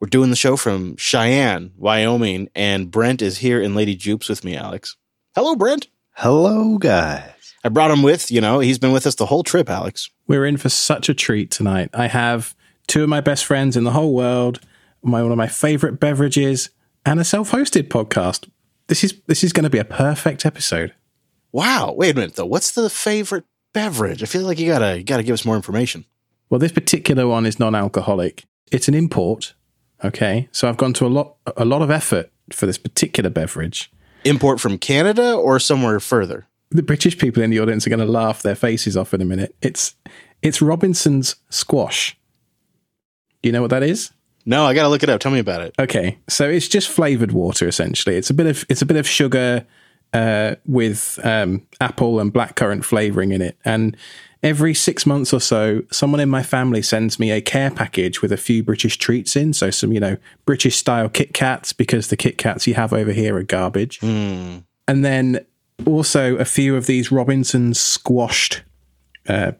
We're doing the show from Cheyenne, Wyoming, and Brent is here in Lady Jupes with me, Alex. Hello, Brent. Hello, guys. I brought him with, you know, he's been with us the whole trip, Alex. We're in for such a treat tonight. I have two of my best friends in the whole world, my one of my favorite beverages, and a self-hosted podcast. This is this is going to be a perfect episode. Wow. Wait a minute though. What's the favorite beverage? I feel like you gotta you gotta give us more information. Well, this particular one is non-alcoholic. It's an import. Okay, so I've gone to a lot a lot of effort for this particular beverage. Import from Canada or somewhere further? The British people in the audience are going to laugh their faces off in a minute. It's it's Robinson's squash. Do you know what that is? No, I got to look it up. Tell me about it. Okay, so it's just flavored water essentially. It's a bit of it's a bit of sugar uh, with um, apple and blackcurrant flavoring in it, and every six months or so, someone in my family sends me a care package with a few British treats in. So some you know British style Kit Kats because the Kit Kats you have over here are garbage, Mm. and then also a few of these Robinsons squashed. Uh,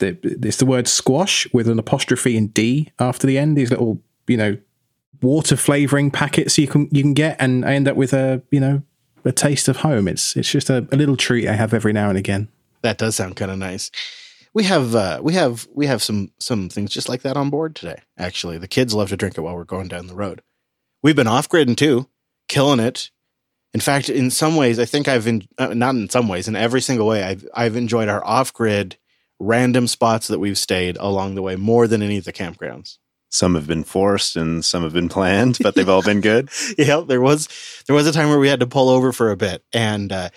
the, it's the word squash with an apostrophe and D after the end. These little, you know, water flavoring packets you can you can get, and I end up with a you know a taste of home. It's it's just a, a little treat I have every now and again. That does sound kind of nice. We have uh, we have we have some some things just like that on board today. Actually, the kids love to drink it while we're going down the road. We've been off gridding too, killing it. In fact, in some ways, I think I've in, uh, not in some ways, in every single way, I've I've enjoyed our off grid random spots that we've stayed along the way more than any of the campgrounds. Some have been forced and some have been planned, but they've all been good. yeah, there was there was a time where we had to pull over for a bit, and uh,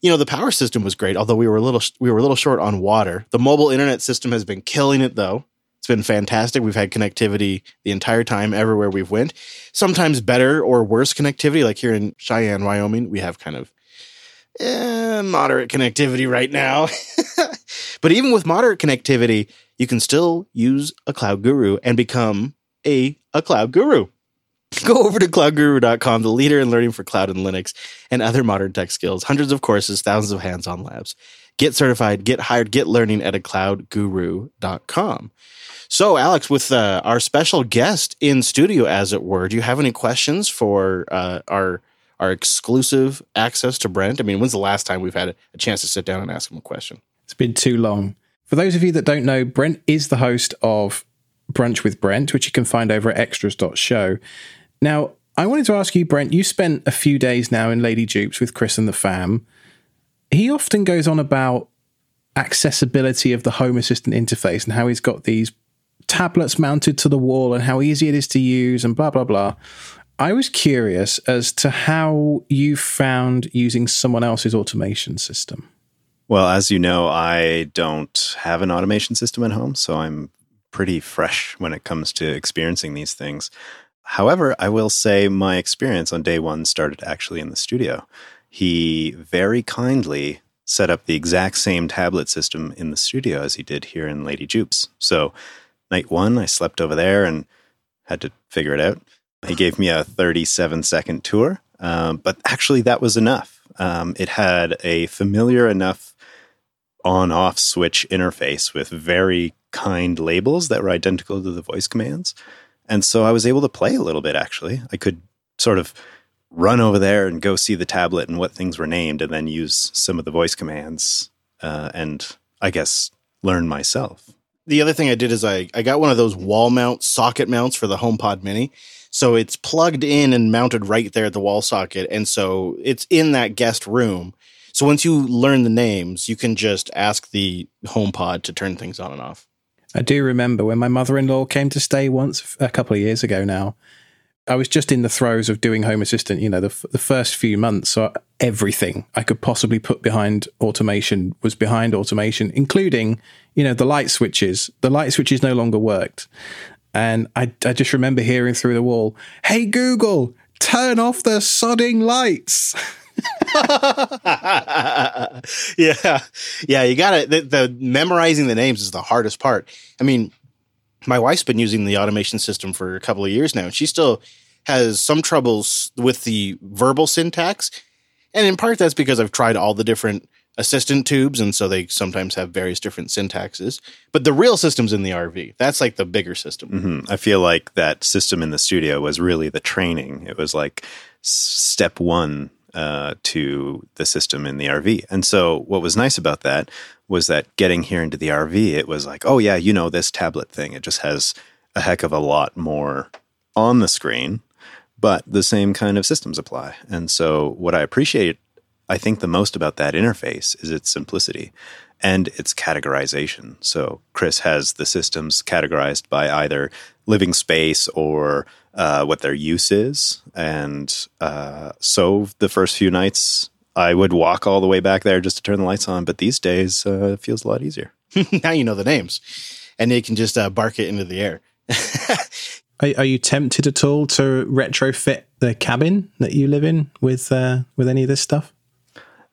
you know the power system was great. Although we were a little we were a little short on water. The mobile internet system has been killing it though. It's been fantastic. We've had connectivity the entire time everywhere we've went. Sometimes better or worse connectivity, like here in Cheyenne, Wyoming, we have kind of eh, moderate connectivity right now. but even with moderate connectivity, you can still use a cloud guru and become a a cloud guru. Go over to cloudguru.com, the leader in learning for cloud and Linux and other modern tech skills. Hundreds of courses, thousands of hands on labs. Get certified, get hired, get learning at a cloudguru.com. So, Alex, with uh, our special guest in studio, as it were, do you have any questions for uh, our our exclusive access to Brent? I mean, when's the last time we've had a, a chance to sit down and ask him a question? It's been too long. For those of you that don't know, Brent is the host of Brunch with Brent, which you can find over at extras.show. Now, I wanted to ask you, Brent, you spent a few days now in Lady Jupes with Chris and the fam. He often goes on about accessibility of the Home Assistant interface and how he's got these tablets mounted to the wall and how easy it is to use and blah, blah, blah. I was curious as to how you found using someone else's automation system. Well, as you know, I don't have an automation system at home, so I'm pretty fresh when it comes to experiencing these things. However, I will say my experience on day one started actually in the studio. He very kindly set up the exact same tablet system in the studio as he did here in Lady Jupes. So, night one, I slept over there and had to figure it out. He gave me a 37 second tour, um, but actually, that was enough. Um, it had a familiar enough on off switch interface with very kind labels that were identical to the voice commands. And so I was able to play a little bit actually. I could sort of run over there and go see the tablet and what things were named and then use some of the voice commands uh, and I guess learn myself. The other thing I did is I, I got one of those wall mount socket mounts for the HomePod Mini. So it's plugged in and mounted right there at the wall socket. And so it's in that guest room. So once you learn the names, you can just ask the HomePod to turn things on and off. I do remember when my mother in law came to stay once a couple of years ago now. I was just in the throes of doing Home Assistant, you know, the, f- the first few months. So everything I could possibly put behind automation was behind automation, including, you know, the light switches. The light switches no longer worked. And I, I just remember hearing through the wall, Hey, Google, turn off the sodding lights. yeah. Yeah. You got to, the, the memorizing the names is the hardest part. I mean, my wife's been using the automation system for a couple of years now, and she still has some troubles with the verbal syntax. And in part, that's because I've tried all the different assistant tubes, and so they sometimes have various different syntaxes. But the real system's in the RV. That's like the bigger system. hmm I feel like that system in the studio was really the training. It was like step one uh, to the system in the RV. And so, what was nice about that was that getting here into the RV, it was like, oh, yeah, you know, this tablet thing, it just has a heck of a lot more on the screen, but the same kind of systems apply. And so, what I appreciate, I think, the most about that interface is its simplicity and its categorization. So, Chris has the systems categorized by either living space or uh, what their use is. And uh, so, the first few nights, I would walk all the way back there just to turn the lights on. But these days, uh, it feels a lot easier. now you know the names, and you can just uh, bark it into the air. Are, are you tempted at all to retrofit the cabin that you live in with uh, with any of this stuff?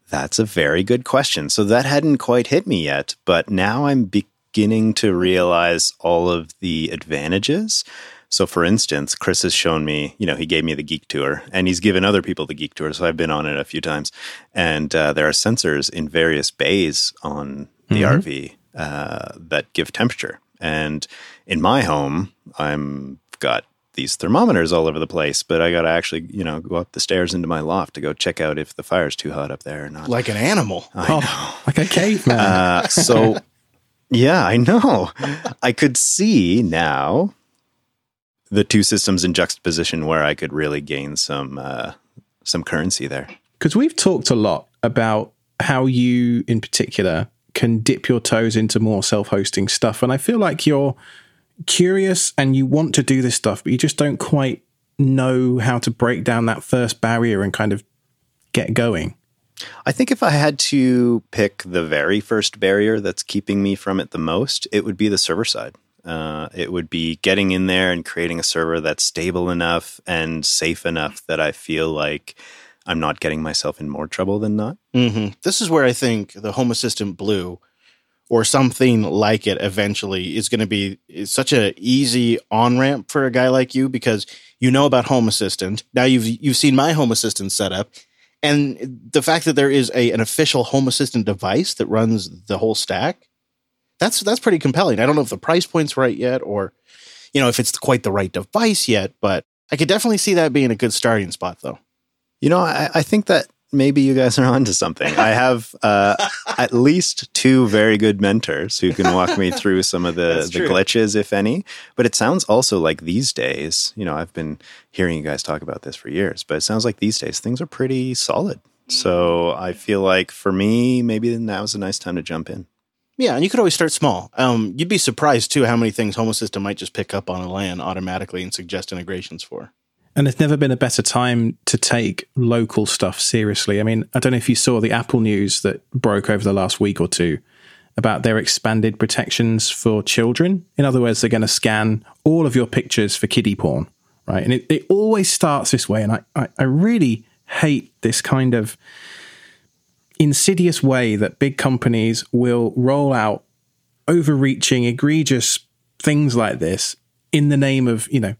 That's a very good question. So that hadn't quite hit me yet, but now I'm beginning to realize all of the advantages. So, for instance, Chris has shown me, you know, he gave me the geek tour and he's given other people the geek tour. So I've been on it a few times. And uh, there are sensors in various bays on the RV uh, that give temperature. And in my home, I'm got these thermometers all over the place, but I got to actually, you know, go up the stairs into my loft to go check out if the fire's too hot up there or not. Like an animal. oh, like a caveman. Uh, so, yeah, I know. I could see now the two systems in juxtaposition where I could really gain some uh, some currency there. Because we've talked a lot about how you, in particular, can dip your toes into more self hosting stuff. And I feel like you're curious and you want to do this stuff, but you just don't quite know how to break down that first barrier and kind of get going. I think if I had to pick the very first barrier that's keeping me from it the most, it would be the server side. Uh, it would be getting in there and creating a server that's stable enough and safe enough that I feel like I'm not getting myself in more trouble than not. hmm This is where I think the Home Assistant Blue or something like it eventually is going to be such an easy on ramp for a guy like you because you know about Home Assistant. Now you've you've seen my Home Assistant setup, and the fact that there is a an official Home Assistant device that runs the whole stack, that's that's pretty compelling. I don't know if the price point's right yet, or you know if it's quite the right device yet, but I could definitely see that being a good starting spot, though. You know, I, I think that maybe you guys are onto something. I have uh, at least two very good mentors who can walk me through some of the, the glitches, if any. But it sounds also like these days, you know, I've been hearing you guys talk about this for years, but it sounds like these days things are pretty solid. So I feel like for me, maybe now's a nice time to jump in. Yeah, and you could always start small. Um, you'd be surprised too how many things Home Assistant might just pick up on a LAN automatically and suggest integrations for. And there's never been a better time to take local stuff seriously. I mean, I don't know if you saw the Apple news that broke over the last week or two about their expanded protections for children. In other words, they're going to scan all of your pictures for kiddie porn, right? And it, it always starts this way. And I, I, I really hate this kind of insidious way that big companies will roll out overreaching, egregious things like this in the name of, you know,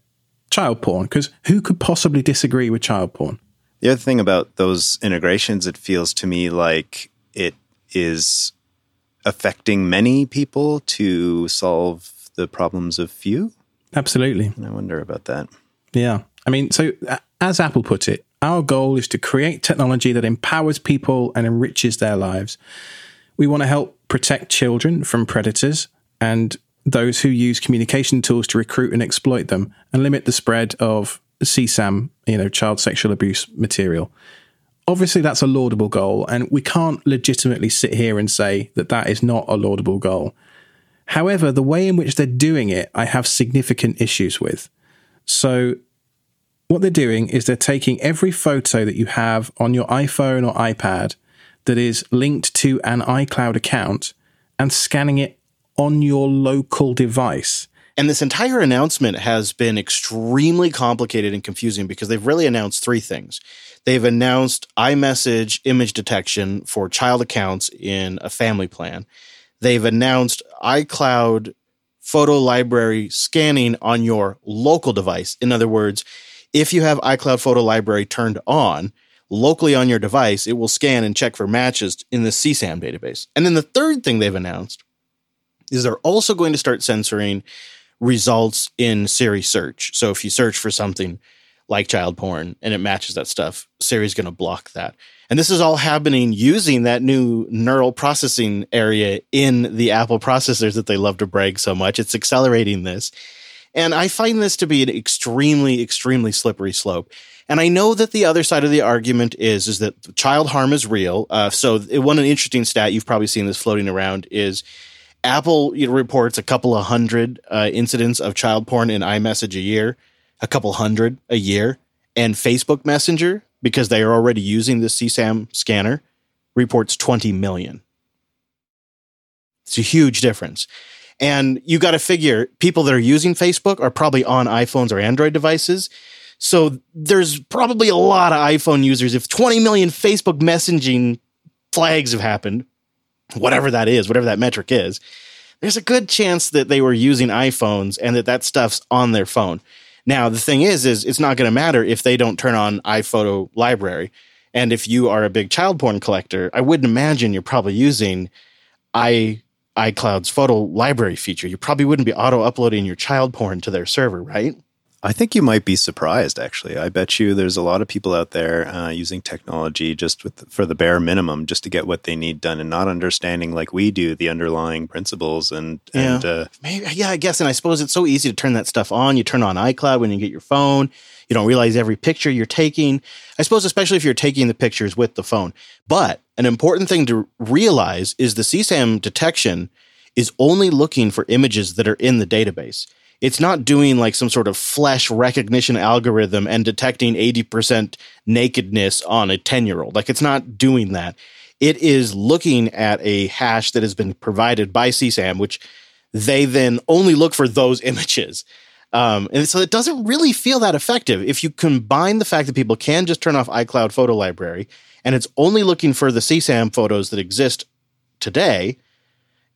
child porn. Because who could possibly disagree with child porn? The other thing about those integrations, it feels to me like it is affecting many people to solve the problems of few. Absolutely. And I wonder about that. Yeah. I mean, so as Apple put it, our goal is to create technology that empowers people and enriches their lives. We want to help protect children from predators and those who use communication tools to recruit and exploit them and limit the spread of CSAM, you know, child sexual abuse material. Obviously, that's a laudable goal, and we can't legitimately sit here and say that that is not a laudable goal. However, the way in which they're doing it, I have significant issues with. So, what they're doing is they're taking every photo that you have on your iPhone or iPad that is linked to an iCloud account and scanning it on your local device. And this entire announcement has been extremely complicated and confusing because they've really announced three things. They've announced iMessage image detection for child accounts in a family plan. They've announced iCloud photo library scanning on your local device. In other words, if you have iCloud photo library turned on, locally on your device, it will scan and check for matches in the CSAM database. And then the third thing they've announced is they're also going to start censoring results in Siri search. So if you search for something like child porn and it matches that stuff, Siri's going to block that. And this is all happening using that new neural processing area in the Apple processors that they love to brag so much. It's accelerating this. And I find this to be an extremely, extremely slippery slope. And I know that the other side of the argument is is that child harm is real. Uh, so it, one an interesting stat you've probably seen this floating around is Apple reports a couple of hundred uh, incidents of child porn in iMessage a year, a couple hundred a year, and Facebook Messenger because they are already using the CSAM scanner reports 20 million. It's a huge difference. And you got to figure people that are using Facebook are probably on iPhones or Android devices. So there's probably a lot of iPhone users. If 20 million Facebook messaging flags have happened, whatever that is, whatever that metric is, there's a good chance that they were using iPhones and that that stuff's on their phone. Now, the thing is, is it's not going to matter if they don't turn on iPhoto library. And if you are a big child porn collector, I wouldn't imagine you're probably using i iCloud's photo library feature. You probably wouldn't be auto uploading your child porn to their server, right? I think you might be surprised, actually. I bet you there's a lot of people out there uh, using technology just with, for the bare minimum, just to get what they need done, and not understanding like we do the underlying principles. And yeah, and, uh, maybe yeah, I guess. And I suppose it's so easy to turn that stuff on. You turn on iCloud when you get your phone. You don't realize every picture you're taking. I suppose, especially if you're taking the pictures with the phone. But an important thing to realize is the CSAM detection is only looking for images that are in the database it's not doing like some sort of flesh recognition algorithm and detecting 80% nakedness on a 10 year old. Like it's not doing that. It is looking at a hash that has been provided by CSAM, which they then only look for those images. Um, and so it doesn't really feel that effective. If you combine the fact that people can just turn off iCloud photo library and it's only looking for the CSAM photos that exist today,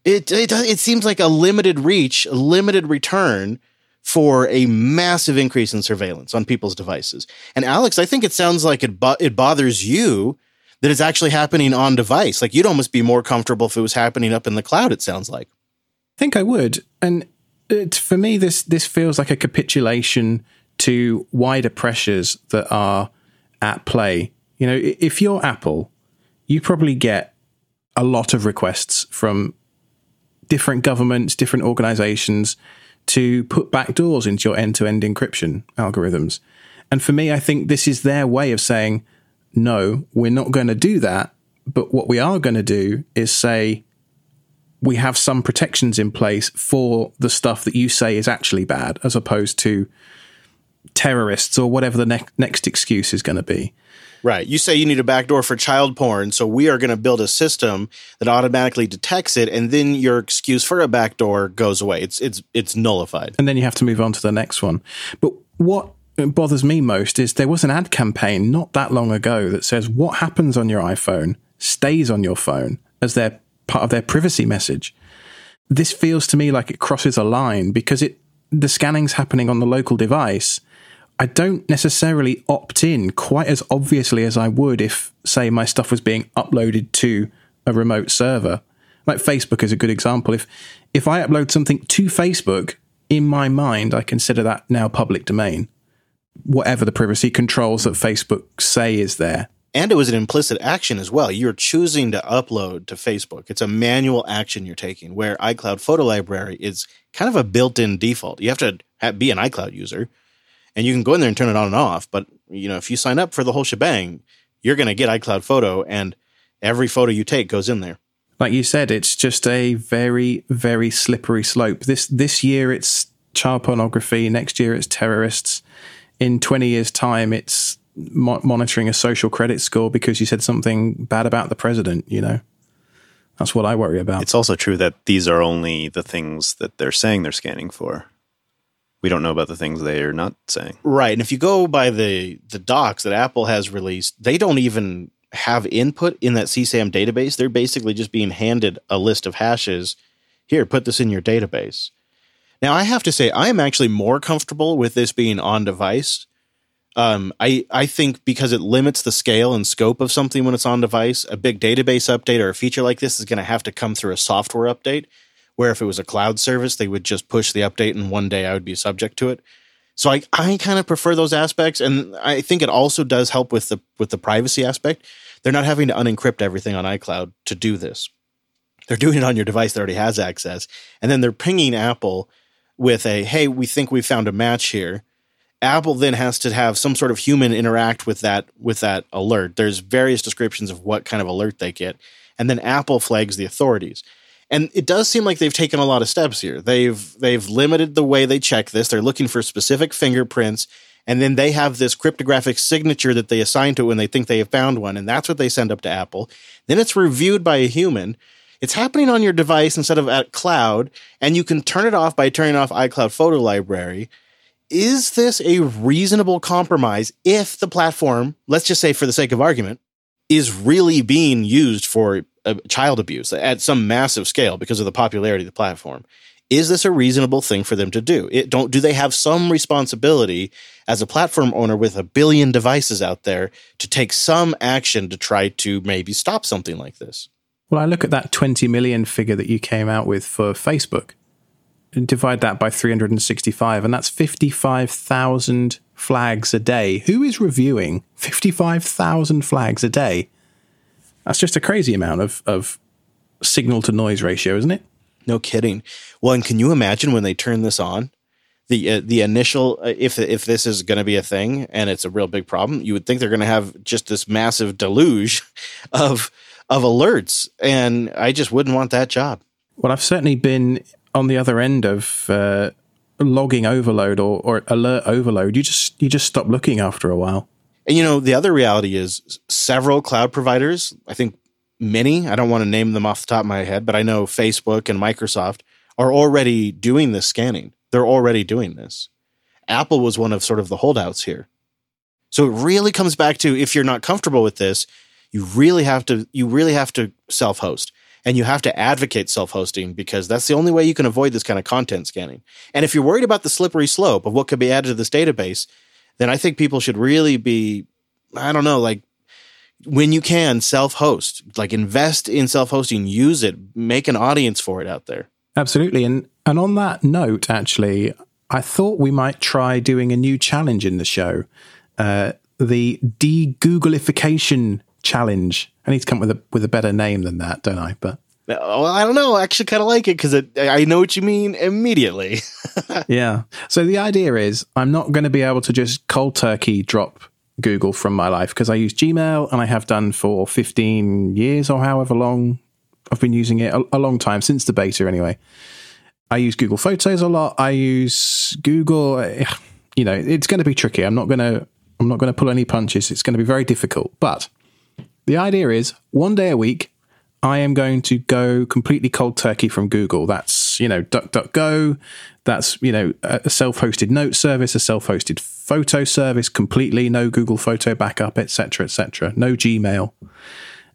it, it it seems like a limited reach, limited return for a massive increase in surveillance on people's devices. And Alex, I think it sounds like it bo- it bothers you that it's actually happening on device. Like you'd almost be more comfortable if it was happening up in the cloud. It sounds like. I think I would, and it, for me, this this feels like a capitulation to wider pressures that are at play. You know, if you're Apple, you probably get a lot of requests from different governments, different organizations to put backdoors into your end to end encryption algorithms. And for me, I think this is their way of saying, no, we're not going to do that. But what we are going to do is say, we have some protections in place for the stuff that you say is actually bad, as opposed to terrorists or whatever the ne- next excuse is going to be. Right. You say you need a backdoor for child porn, so we are going to build a system that automatically detects it, and then your excuse for a backdoor goes away. It's it's it's nullified. And then you have to move on to the next one. But what bothers me most is there was an ad campaign not that long ago that says what happens on your iPhone stays on your phone as their part of their privacy message. This feels to me like it crosses a line because it the scanning's happening on the local device I don't necessarily opt in quite as obviously as I would if, say, my stuff was being uploaded to a remote server. Like Facebook is a good example. If if I upload something to Facebook, in my mind, I consider that now public domain. Whatever the privacy controls that Facebook say is there. And it was an implicit action as well. You're choosing to upload to Facebook. It's a manual action you're taking, where iCloud Photo Library is kind of a built in default. You have to be an iCloud user and you can go in there and turn it on and off. But you know, if you sign up for the whole shebang, you're going to get iCloud Photo, and every photo you take goes in there. Like you said, it's just a very, very slippery slope. This this year it's child pornography. Next year it's terrorists. In twenty years' time, it's mo- monitoring a social credit score because you said something bad about the president. You know, that's what I worry about. It's also true that these are only the things that they're saying they're scanning for we don't know about the things they are not saying. Right. And if you go by the the docs that Apple has released, they don't even have input in that CSAM database. They're basically just being handed a list of hashes. Here, put this in your database. Now, I have to say, I am actually more comfortable with this being on device Um, I I think because it limits the scale and scope of something when it's on device, a big database update or a feature like this is going to have to come through a software update. Where if it was a cloud service, they would just push the update, and one day I would be subject to it. So I I kind of prefer those aspects, and I think it also does help with the with the privacy aspect. They're not having to unencrypt everything on iCloud to do this. They're doing it on your device that already has access, and then they're pinging Apple with a hey, we think we found a match here Apple then has to have some sort of human interact with that with that alert. There's various descriptions of what kind of alert they get, and then Apple flags the authorities. And it does seem like they've taken a lot of steps here. They've they've limited the way they check this. They're looking for specific fingerprints, and then they have this cryptographic signature that they assign to it when they think they have found one, and that's what they send up to Apple. Then it's reviewed by a human. It's happening on your device instead of at cloud, and you can turn it off by turning off iCloud Photo Library is this a reasonable compromise if the platform, let's just say for the sake of argument, is really being used for child abuse at some massive scale because of the popularity of the platform? Is this a reasonable thing for them to do? It don't do they have some responsibility as a platform owner with a billion devices out there to take some action to try to maybe stop something like this? Well, I look at that 20 million figure that you came out with for Facebook divide that by 365, and that's 55,000 flags a day. Who is reviewing 55,000 flags a day? That's just a crazy amount of, of signal to noise ratio, isn't it? No kidding. Well, and can you imagine when they turn this on? The, uh, the initial uh, if if this is going to be a thing and it's a real big problem you would think they're going to have just this massive deluge of of alerts and I just wouldn't want that job. Well, I've certainly been on the other end of uh, logging overload or, or alert overload, you just you just stop looking after a while. And you know, the other reality is several cloud providers, I think many, I don't want to name them off the top of my head, but I know Facebook and Microsoft are already doing this scanning. They're already doing this. Apple was one of sort of the holdouts here. So it really comes back to if you're not comfortable with this, you really have to you really have to self-host and you have to advocate self-hosting because that's the only way you can avoid this kind of content scanning. And if you're worried about the slippery slope of what could be added to this database, then I think people should really be I don't know, like when you can self-host, like invest in self-hosting, use it, make an audience for it out there. Absolutely. And and on that note actually, I thought we might try doing a new challenge in the show. Uh, the de-Googleification challenge. I need to come up with a with a better name than that, don't I? But well, I don't know. I actually kind of like it because I know what you mean immediately. yeah. So the idea is, I'm not going to be able to just cold turkey drop Google from my life because I use Gmail and I have done for 15 years or however long I've been using it a, a long time since the beta anyway. I use Google Photos a lot. I use Google. You know, it's going to be tricky. I'm not going to. I'm not going to pull any punches. It's going to be very difficult. But the idea is one day a week, I am going to go completely cold turkey from Google. That's, you know, DuckDuckGo. That's, you know, a self hosted note service, a self hosted photo service completely, no Google photo backup, etc., etc., no Gmail,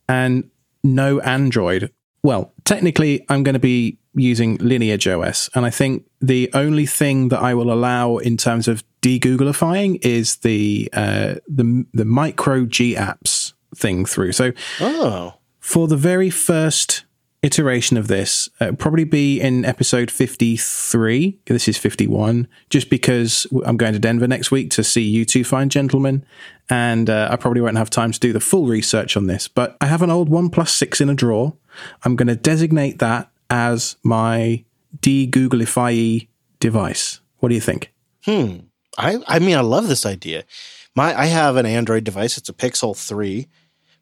and no Android. Well, technically, I'm going to be using Lineage OS. And I think the only thing that I will allow in terms of de-Googleifying is the uh, the the microG apps thing through. So, oh. For the very first iteration of this, uh, probably be in episode 53. This is 51, just because I'm going to Denver next week to see you two fine gentlemen. And uh, I probably won't have time to do the full research on this, but I have an old One 6 in a drawer. I'm going to designate that as my de-Googleify device. What do you think? Hmm. I, I mean, I love this idea. My, I have an Android device. It's a Pixel 3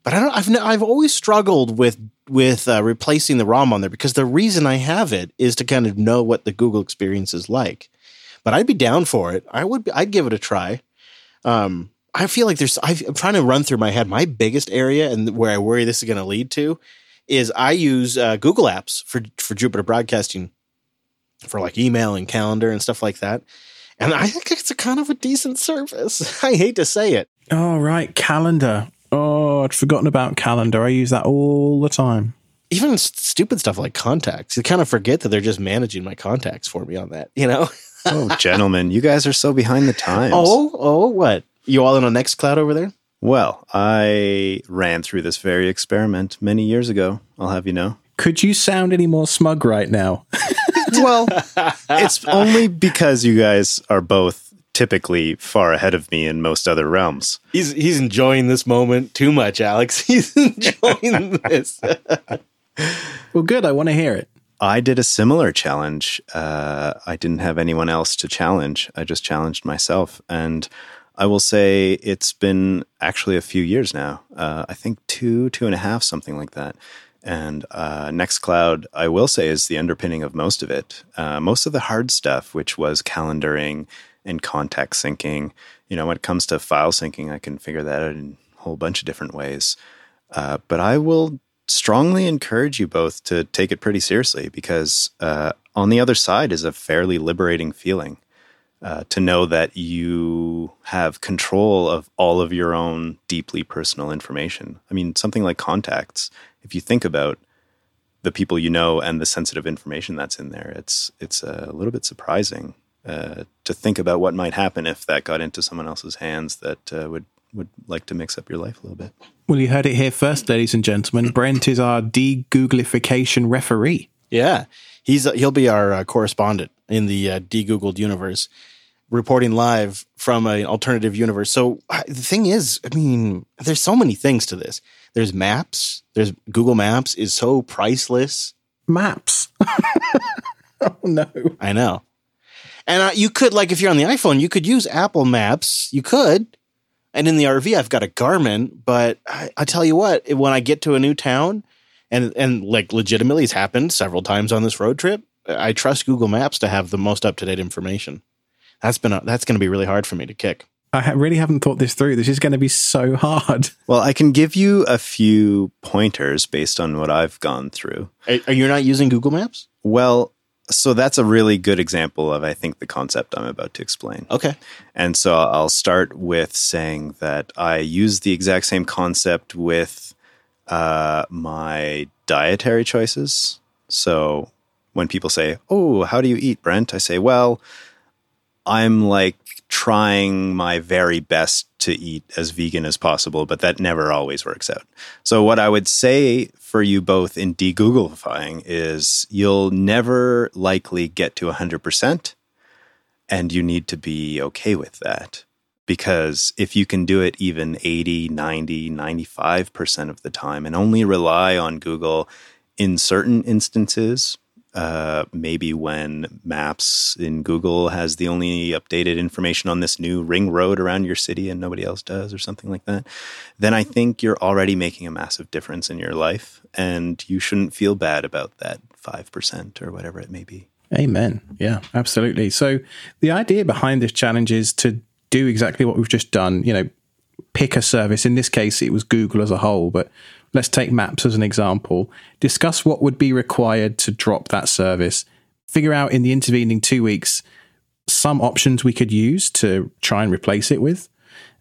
but I don't. I've I've always struggled with with uh, replacing the ROM on there because the reason I have it is to kind of know what the Google experience is like. But I'd be down for it. I would. Be, I'd give it a try. Um, I feel like there's. i am trying to run through my head. My biggest area and where I worry this is going to lead to is I use uh, Google Apps for for Jupiter Broadcasting for like email and calendar and stuff like that. And I think it's a kind of a decent service. I hate to say it. Oh, right. Calendar. Oh, I'd forgotten about calendar. I use that all the time. Even stupid stuff like contacts. You kind of forget that they're just managing my contacts for me on that, you know? oh, gentlemen, you guys are so behind the times. Oh, oh, what? You all in on Nextcloud over there? Well, I ran through this very experiment many years ago, I'll have you know. Could you sound any more smug right now? well, it's only because you guys are both typically far ahead of me in most other realms. He's he's enjoying this moment too much, Alex. He's enjoying this. well, good. I want to hear it. I did a similar challenge. Uh, I didn't have anyone else to challenge. I just challenged myself, and I will say it's been actually a few years now. Uh, I think two, two and a half, something like that. And uh, Nextcloud, I will say, is the underpinning of most of it. Uh, most of the hard stuff, which was calendaring and contact syncing, you know, when it comes to file syncing, I can figure that out in a whole bunch of different ways. Uh, but I will strongly encourage you both to take it pretty seriously because uh, on the other side is a fairly liberating feeling. Uh, to know that you have control of all of your own deeply personal information. I mean, something like contacts, if you think about the people you know and the sensitive information that's in there, it's it's a little bit surprising uh, to think about what might happen if that got into someone else's hands that uh, would would like to mix up your life a little bit. Well, you heard it here first, ladies and gentlemen. Brent is our de-Googlification referee. Yeah, he's he'll be our uh, correspondent in the uh, de-Googled universe reporting live from an alternative universe. So the thing is, I mean, there's so many things to this. There's maps. There's Google Maps is so priceless. Maps. oh no. I know. And uh, you could like if you're on the iPhone, you could use Apple Maps. You could. And in the RV, I've got a Garmin, but I, I tell you what, when I get to a new town, and and like legitimately, it's happened several times on this road trip. I trust Google Maps to have the most up to date information that's been a, that's going to be really hard for me to kick. I really haven't thought this through. This is going to be so hard. Well, I can give you a few pointers based on what I've gone through. Are, are you not using Google Maps? Well, so that's a really good example of, I think, the concept I'm about to explain. Okay. And so I'll start with saying that I use the exact same concept with uh, my dietary choices. So when people say, Oh, how do you eat, Brent? I say, Well, I'm like trying my very best to eat as vegan as possible, but that never always works out. So, what I would say for you both in de-Googlifying is you'll never likely get to 100%, and you need to be okay with that. Because if you can do it even 80, 90, 95% of the time and only rely on Google in certain instances, uh, maybe when Maps in Google has the only updated information on this new ring road around your city and nobody else does, or something like that, then I think you're already making a massive difference in your life. And you shouldn't feel bad about that 5% or whatever it may be. Amen. Yeah, absolutely. So the idea behind this challenge is to do exactly what we've just done. You know, pick a service. In this case, it was Google as a whole, but let's take Maps as an example. Discuss what would be required to drop that service. Figure out in the intervening two weeks some options we could use to try and replace it with.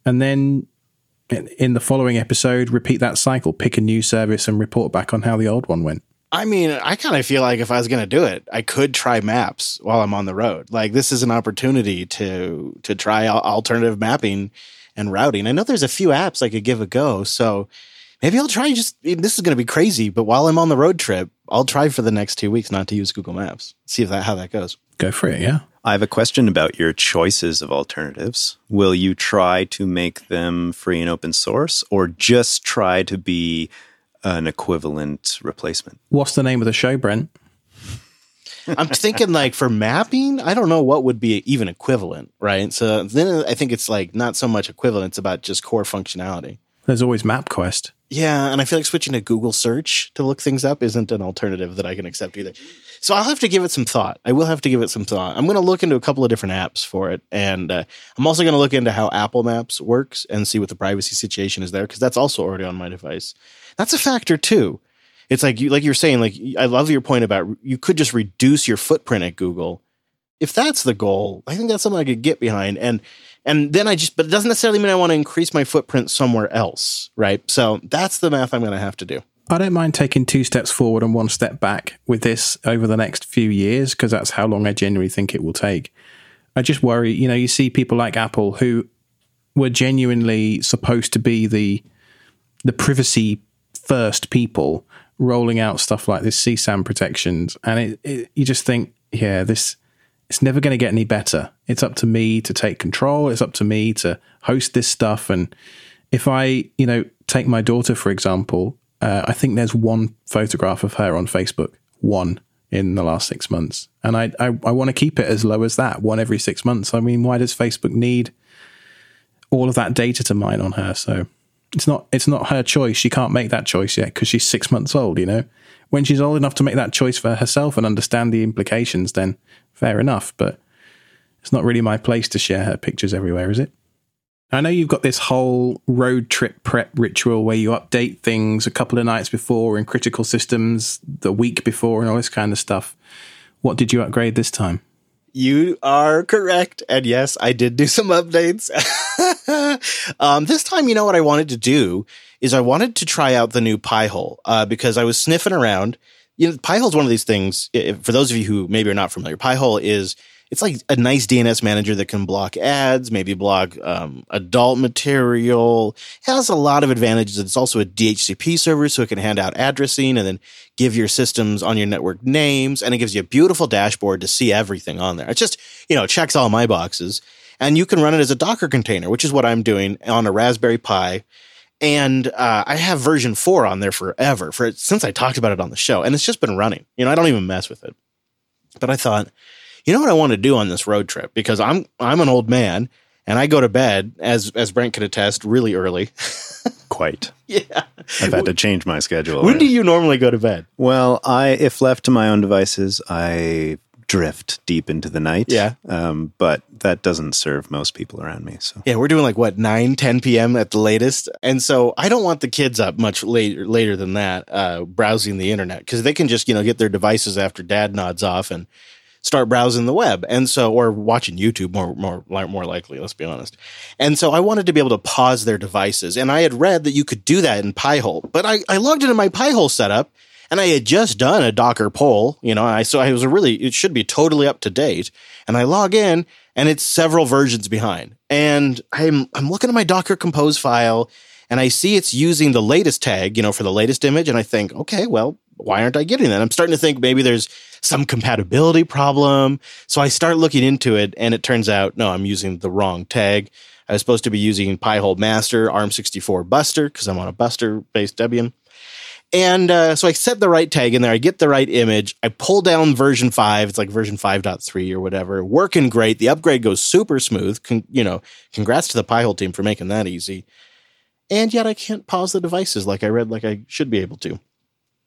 And then in the following episode, repeat that cycle, pick a new service and report back on how the old one went. I mean, I kind of feel like if I was going to do it, I could try maps while I'm on the road. Like this is an opportunity to to try alternative mapping and routing. I know there's a few apps I could give a go. So maybe I'll try just, this is going to be crazy, but while I'm on the road trip, I'll try for the next two weeks not to use Google Maps. See if that, how that goes. Go for it. Yeah. I have a question about your choices of alternatives. Will you try to make them free and open source or just try to be an equivalent replacement? What's the name of the show, Brent? I'm thinking like for mapping, I don't know what would be even equivalent, right? So then I think it's like not so much equivalent, it's about just core functionality. There's always MapQuest. Yeah, and I feel like switching to Google search to look things up isn't an alternative that I can accept either. So I'll have to give it some thought. I will have to give it some thought. I'm going to look into a couple of different apps for it, and uh, I'm also going to look into how Apple Maps works and see what the privacy situation is there because that's also already on my device. That's a factor too it's like you like you're saying like I love your point about you could just reduce your footprint at Google. If that's the goal, I think that's something I could get behind and and then I just but it doesn't necessarily mean I want to increase my footprint somewhere else, right? So that's the math I'm going to have to do. I don't mind taking two steps forward and one step back with this over the next few years because that's how long I genuinely think it will take. I just worry, you know, you see people like Apple who were genuinely supposed to be the the privacy first people rolling out stuff like this CSAM protections, and it, it, you just think, yeah, this it's never going to get any better. It's up to me to take control. It's up to me to host this stuff. And if I, you know, take my daughter for example, uh, I think there's one photograph of her on Facebook, one in the last six months, and I I, I want to keep it as low as that, one every six months. I mean, why does Facebook need all of that data to mine on her? So it's not it's not her choice. She can't make that choice yet because she's six months old. You know, when she's old enough to make that choice for herself and understand the implications, then fair enough. But it's not really my place to share her pictures everywhere, is it? I know you've got this whole road trip prep ritual where you update things a couple of nights before in critical systems the week before and all this kind of stuff. What did you upgrade this time? You are correct. And yes, I did do some updates. um, this time, you know what I wanted to do is I wanted to try out the new Pi-hole uh, because I was sniffing around. You know, Pi-hole is one of these things. For those of you who maybe are not familiar, Pi-hole is it's like a nice DNS manager that can block ads, maybe block um, adult material. It has a lot of advantages. It's also a DHCP server, so it can hand out addressing and then give your systems on your network names. And it gives you a beautiful dashboard to see everything on there. It just, you know, checks all my boxes. And you can run it as a Docker container, which is what I'm doing on a Raspberry Pi. And uh, I have version four on there forever, for since I talked about it on the show, and it's just been running. You know, I don't even mess with it. But I thought, you know what I want to do on this road trip because I'm I'm an old man and I go to bed as as Brent can attest really early. Quite. yeah. I've had to change my schedule. When do you normally go to bed? Well, I if left to my own devices, I drift deep into the night. Yeah. Um, but that doesn't serve most people around me. So Yeah, we're doing like what, 9, 10 p.m. at the latest. And so I don't want the kids up much later later than that, uh, browsing the internet because they can just, you know, get their devices after dad nods off and start browsing the web. And so, or watching YouTube more, more, more likely, let's be honest. And so I wanted to be able to pause their devices. And I had read that you could do that in Pi-hole, but I, I logged into my Pi-hole setup and I had just done a Docker pull, you know, I, so I was really, it should be totally up to date. And I log in and it's several versions behind. And I'm, I'm looking at my Docker compose file and I see it's using the latest tag, you know, for the latest image. And I think, okay, well, why aren't I getting that? I'm starting to think maybe there's some compatibility problem. So I start looking into it and it turns out, no, I'm using the wrong tag. I was supposed to be using Pi-hole master ARM64 buster because I'm on a buster based Debian. And uh, so I set the right tag in there. I get the right image. I pull down version five. It's like version 5.3 or whatever. Working great. The upgrade goes super smooth. Con- you know, congrats to the Pi-hole team for making that easy. And yet I can't pause the devices like I read like I should be able to.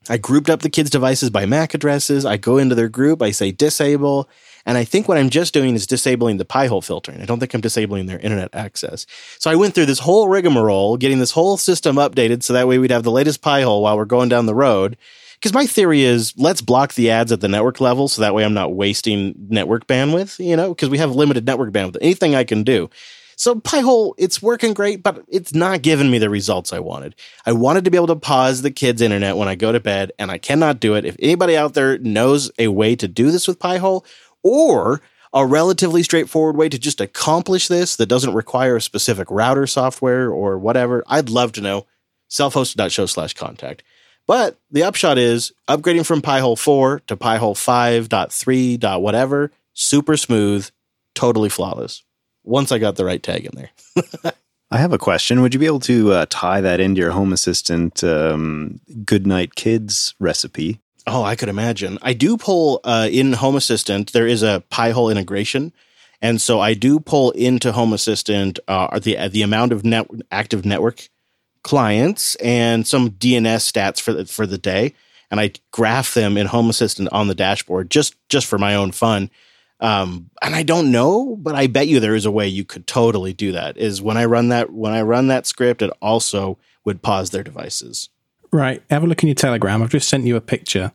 I grouped up the kids' devices by MAC addresses. I go into their group, I say disable, and I think what I'm just doing is disabling the Pi-hole filtering. I don't think I'm disabling their internet access. So I went through this whole rigmarole, getting this whole system updated so that way we'd have the latest Pi-hole while we're going down the road. Because my theory is let's block the ads at the network level so that way I'm not wasting network bandwidth, you know, because we have limited network bandwidth. Anything I can do. So Pi-hole, it's working great, but it's not giving me the results I wanted. I wanted to be able to pause the kids' internet when I go to bed, and I cannot do it. If anybody out there knows a way to do this with Pi-hole, or a relatively straightforward way to just accomplish this that doesn't require a specific router software or whatever, I'd love to know. Selfhosted.show slash contact. But the upshot is upgrading from Pi-hole 4 to Pi-hole 5.3. whatever, super smooth, totally flawless once I got the right tag in there. I have a question. Would you be able to uh, tie that into your Home Assistant um, Goodnight Kids recipe? Oh, I could imagine. I do pull uh, in Home Assistant. There is a Pi-hole integration, and so I do pull into Home Assistant uh, the the amount of net, active network clients and some DNS stats for the, for the day, and I graph them in Home Assistant on the dashboard just just for my own fun. Um, and I don't know, but I bet you there is a way you could totally do that. Is when I run that when I run that script, it also would pause their devices. Right. Have a look in your Telegram. I've just sent you a picture.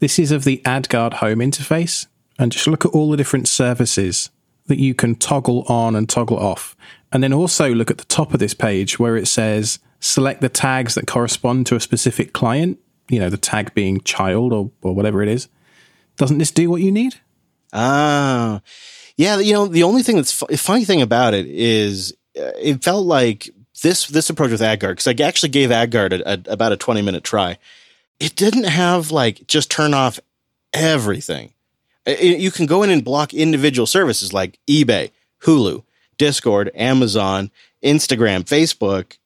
This is of the AdGuard home interface, and just look at all the different services that you can toggle on and toggle off. And then also look at the top of this page where it says select the tags that correspond to a specific client, you know, the tag being child or, or whatever it is. Doesn't this do what you need? Ah, yeah. You know, the only thing that's fu- funny thing about it is it felt like this this approach with AdGuard because I actually gave AdGuard a, a, about a twenty minute try. It didn't have like just turn off everything. It, you can go in and block individual services like eBay, Hulu, Discord, Amazon, Instagram, Facebook,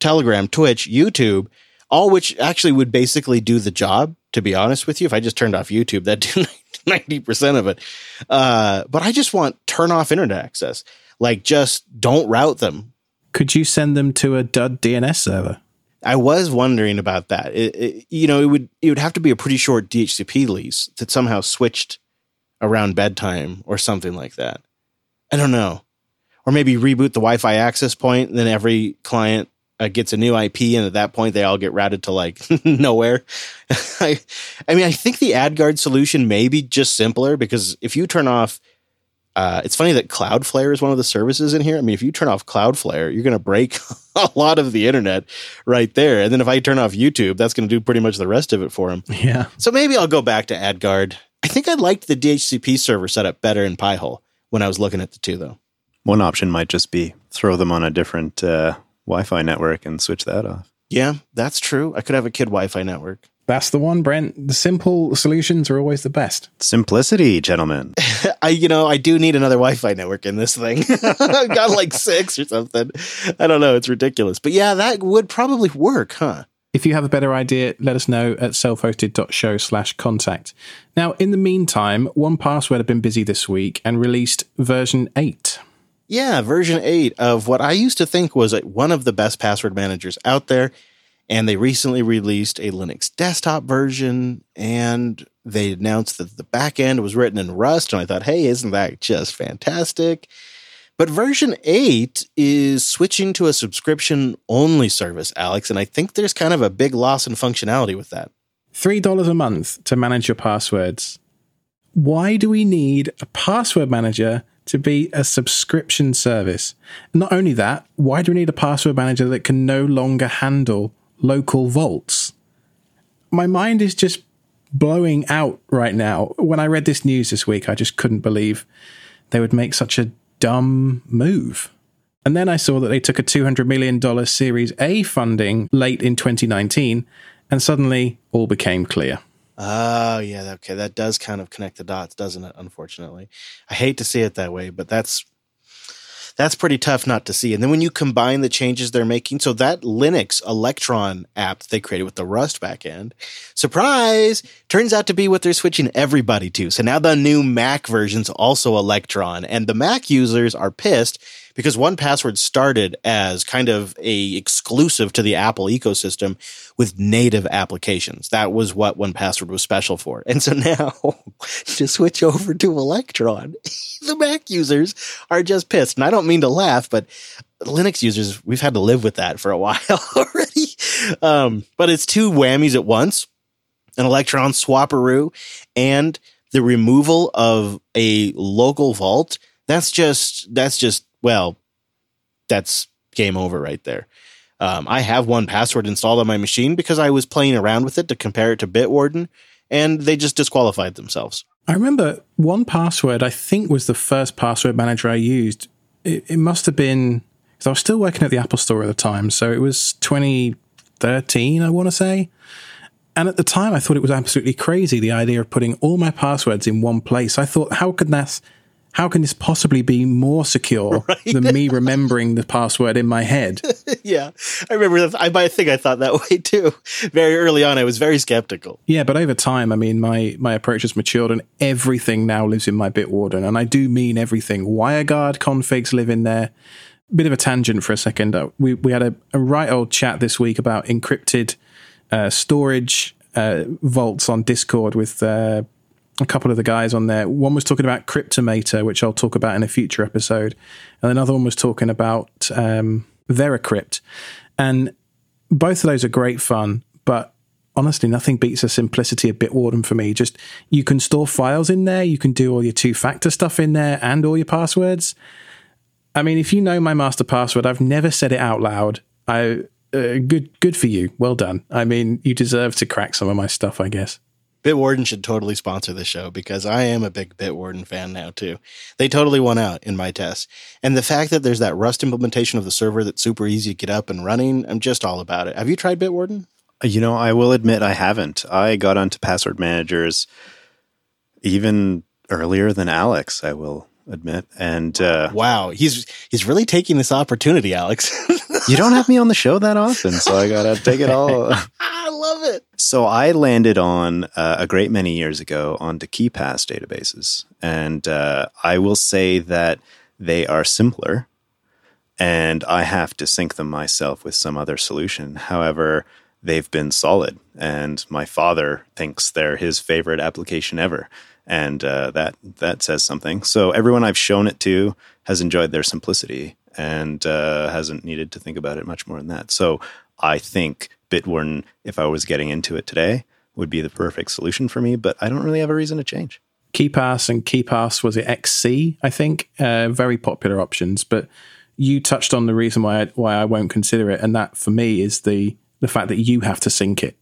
Telegram, Twitch, YouTube, all which actually would basically do the job. To be honest with you, if I just turned off YouTube, that'd do ninety percent of it. Uh, but I just want turn off internet access. Like, just don't route them. Could you send them to a dud DNS server? I was wondering about that. It, it, you know, it would it would have to be a pretty short DHCP lease that somehow switched around bedtime or something like that. I don't know. Or maybe reboot the Wi-Fi access point, and then every client uh, gets a new IP, and at that point they all get routed to like nowhere. I, I mean, I think the AdGuard solution may be just simpler because if you turn off, uh, it's funny that Cloudflare is one of the services in here. I mean, if you turn off Cloudflare, you're going to break a lot of the internet right there. And then if I turn off YouTube, that's going to do pretty much the rest of it for them. Yeah. So maybe I'll go back to AdGuard. I think I liked the DHCP server setup better in Pi-hole when I was looking at the two, though. One option might just be throw them on a different uh, Wi-Fi network and switch that off. Yeah, that's true. I could have a kid Wi-Fi network. That's the one, Brent. The simple solutions are always the best. Simplicity, gentlemen. I, you know, I do need another Wi-Fi network in this thing. I've got like six or something. I don't know. It's ridiculous, but yeah, that would probably work, huh? If you have a better idea, let us know at selfhosted.show slash contact. Now, in the meantime, 1Password have been busy this week and released version 8. Yeah, version 8 of what I used to think was one of the best password managers out there. And they recently released a Linux desktop version and they announced that the backend was written in Rust. And I thought, hey, isn't that just fantastic? But version 8 is switching to a subscription only service, Alex. And I think there's kind of a big loss in functionality with that. $3 a month to manage your passwords. Why do we need a password manager to be a subscription service? Not only that, why do we need a password manager that can no longer handle local vaults? My mind is just blowing out right now. When I read this news this week, I just couldn't believe they would make such a dumb move. And then I saw that they took a $200 million Series A funding late in 2019, and suddenly all became clear. Oh, yeah. Okay. That does kind of connect the dots, doesn't it? Unfortunately. I hate to see it that way, but that's that's pretty tough not to see. And then when you combine the changes they're making, so that Linux Electron app that they created with the Rust backend, surprise, turns out to be what they're switching everybody to. So now the new Mac version's also Electron, and the Mac users are pissed because 1Password started as kind of a exclusive to the Apple ecosystem with native applications. That was what 1Password was special for. And so now to switch over to Electron, the Mac users are just pissed. And I don't mean to laugh, but Linux users, we've had to live with that for a while already. Um, but it's two whammies at once an Electron swapperoo and the removal of a local vault. That's just, that's just well, that's game over right there. Um, I have 1Password installed on my machine because I was playing around with it to compare it to Bitwarden, and they just disqualified themselves. I remember 1Password, I think, was the first password manager I used. It, it must have been, because I was still working at the Apple Store at the time. So it was 2013, I want to say. And at the time, I thought it was absolutely crazy the idea of putting all my passwords in one place. I thought, how could that how can this possibly be more secure right? than me remembering the password in my head? yeah, I remember that. I, I think I thought that way too. Very early on, I was very skeptical. Yeah, but over time, I mean, my my approach has matured, and everything now lives in my Bitwarden, and I do mean everything. WireGuard configs live in there. Bit of a tangent for a second. Uh, we we had a, a right old chat this week about encrypted uh, storage uh, vaults on Discord with uh, a couple of the guys on there. One was talking about Cryptomator, which I'll talk about in a future episode, and another one was talking about um, Veracrypt. And both of those are great fun, but honestly, nothing beats the simplicity of Bitwarden for me. Just you can store files in there, you can do all your two factor stuff in there, and all your passwords. I mean, if you know my master password, I've never said it out loud. I uh, good good for you. Well done. I mean, you deserve to crack some of my stuff, I guess. Bitwarden should totally sponsor the show because I am a big Bitwarden fan now too. They totally won out in my tests. And the fact that there's that Rust implementation of the server that's super easy to get up and running, I'm just all about it. Have you tried Bitwarden? You know, I will admit I haven't. I got onto password managers even earlier than Alex, I will admit. And uh, wow, he's he's really taking this opportunity, Alex. you don't have me on the show that often, so I got to take it all. I love it. So I landed on uh, a great many years ago onto KeePass databases, and uh, I will say that they are simpler, and I have to sync them myself with some other solution. However, they've been solid, and my father thinks they're his favorite application ever, and uh, that that says something. So everyone I've shown it to has enjoyed their simplicity and uh, hasn't needed to think about it much more than that. So I think Bitwarden, if I was getting into it today, would be the perfect solution for me. But I don't really have a reason to change. KeePass and KeePass was it XC? I think uh, very popular options, but you touched on the reason why I, why I won't consider it, and that for me is the the fact that you have to sync it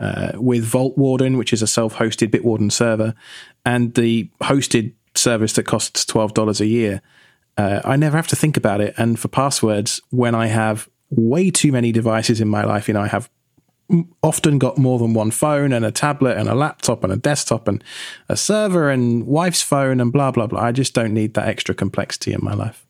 uh, with Vaultwarden, which is a self-hosted Bitwarden server, and the hosted service that costs twelve dollars a year. Uh, I never have to think about it. And for passwords, when I have way too many devices in my life, you know, I have often got more than one phone and a tablet and a laptop and a desktop and a server and wife's phone and blah blah blah. I just don't need that extra complexity in my life.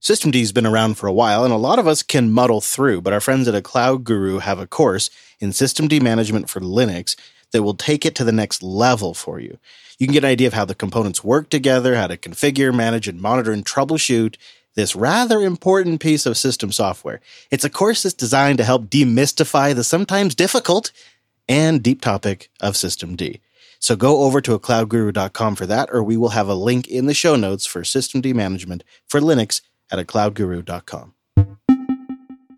Systemd has been around for a while, and a lot of us can muddle through, but our friends at A Cloud Guru have a course in Systemd management for Linux that will take it to the next level for you. You can get an idea of how the components work together, how to configure, manage, and monitor and troubleshoot this rather important piece of system software. It's a course that's designed to help demystify the sometimes difficult and deep topic of Systemd. So go over to acloudguru.com for that, or we will have a link in the show notes for Systemd management for Linux at acloudguru.com.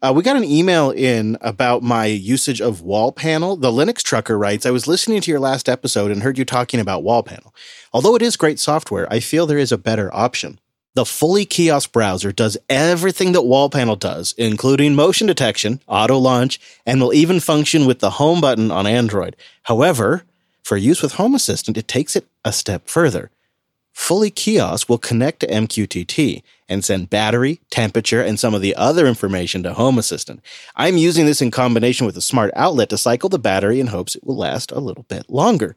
Uh, we got an email in about my usage of WallPanel. The Linux trucker writes, I was listening to your last episode and heard you talking about WallPanel. Although it is great software, I feel there is a better option. The fully kiosk browser does everything that WallPanel does, including motion detection, auto launch, and will even function with the home button on Android. However, for use with Home Assistant, it takes it a step further. Fully Kiosk will connect to MQTT and send battery, temperature, and some of the other information to Home Assistant. I'm using this in combination with a smart outlet to cycle the battery in hopes it will last a little bit longer.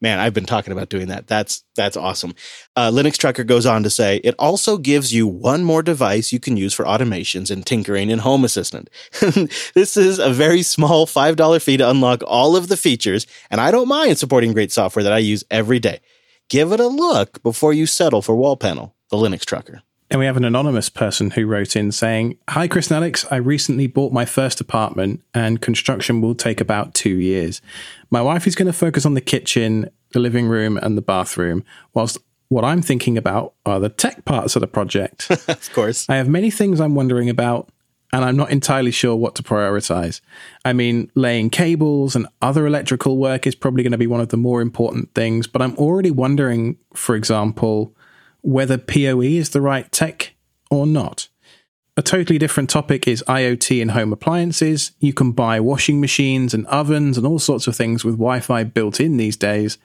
Man, I've been talking about doing that. That's that's awesome. Uh, Linux Trucker goes on to say it also gives you one more device you can use for automations and tinkering in Home Assistant. this is a very small five dollar fee to unlock all of the features, and I don't mind supporting great software that I use every day. Give it a look before you settle for WallPanel, the Linux Trucker. And we have an anonymous person who wrote in saying, Hi, Chris and Alex. I recently bought my first apartment and construction will take about two years. My wife is going to focus on the kitchen, the living room, and the bathroom, whilst what I'm thinking about are the tech parts of the project. of course. I have many things I'm wondering about, and I'm not entirely sure what to prioritize. I mean, laying cables and other electrical work is probably going to be one of the more important things, but I'm already wondering, for example, whether PoE is the right tech or not. A totally different topic is IoT in home appliances. You can buy washing machines and ovens and all sorts of things with Wi Fi built in these days.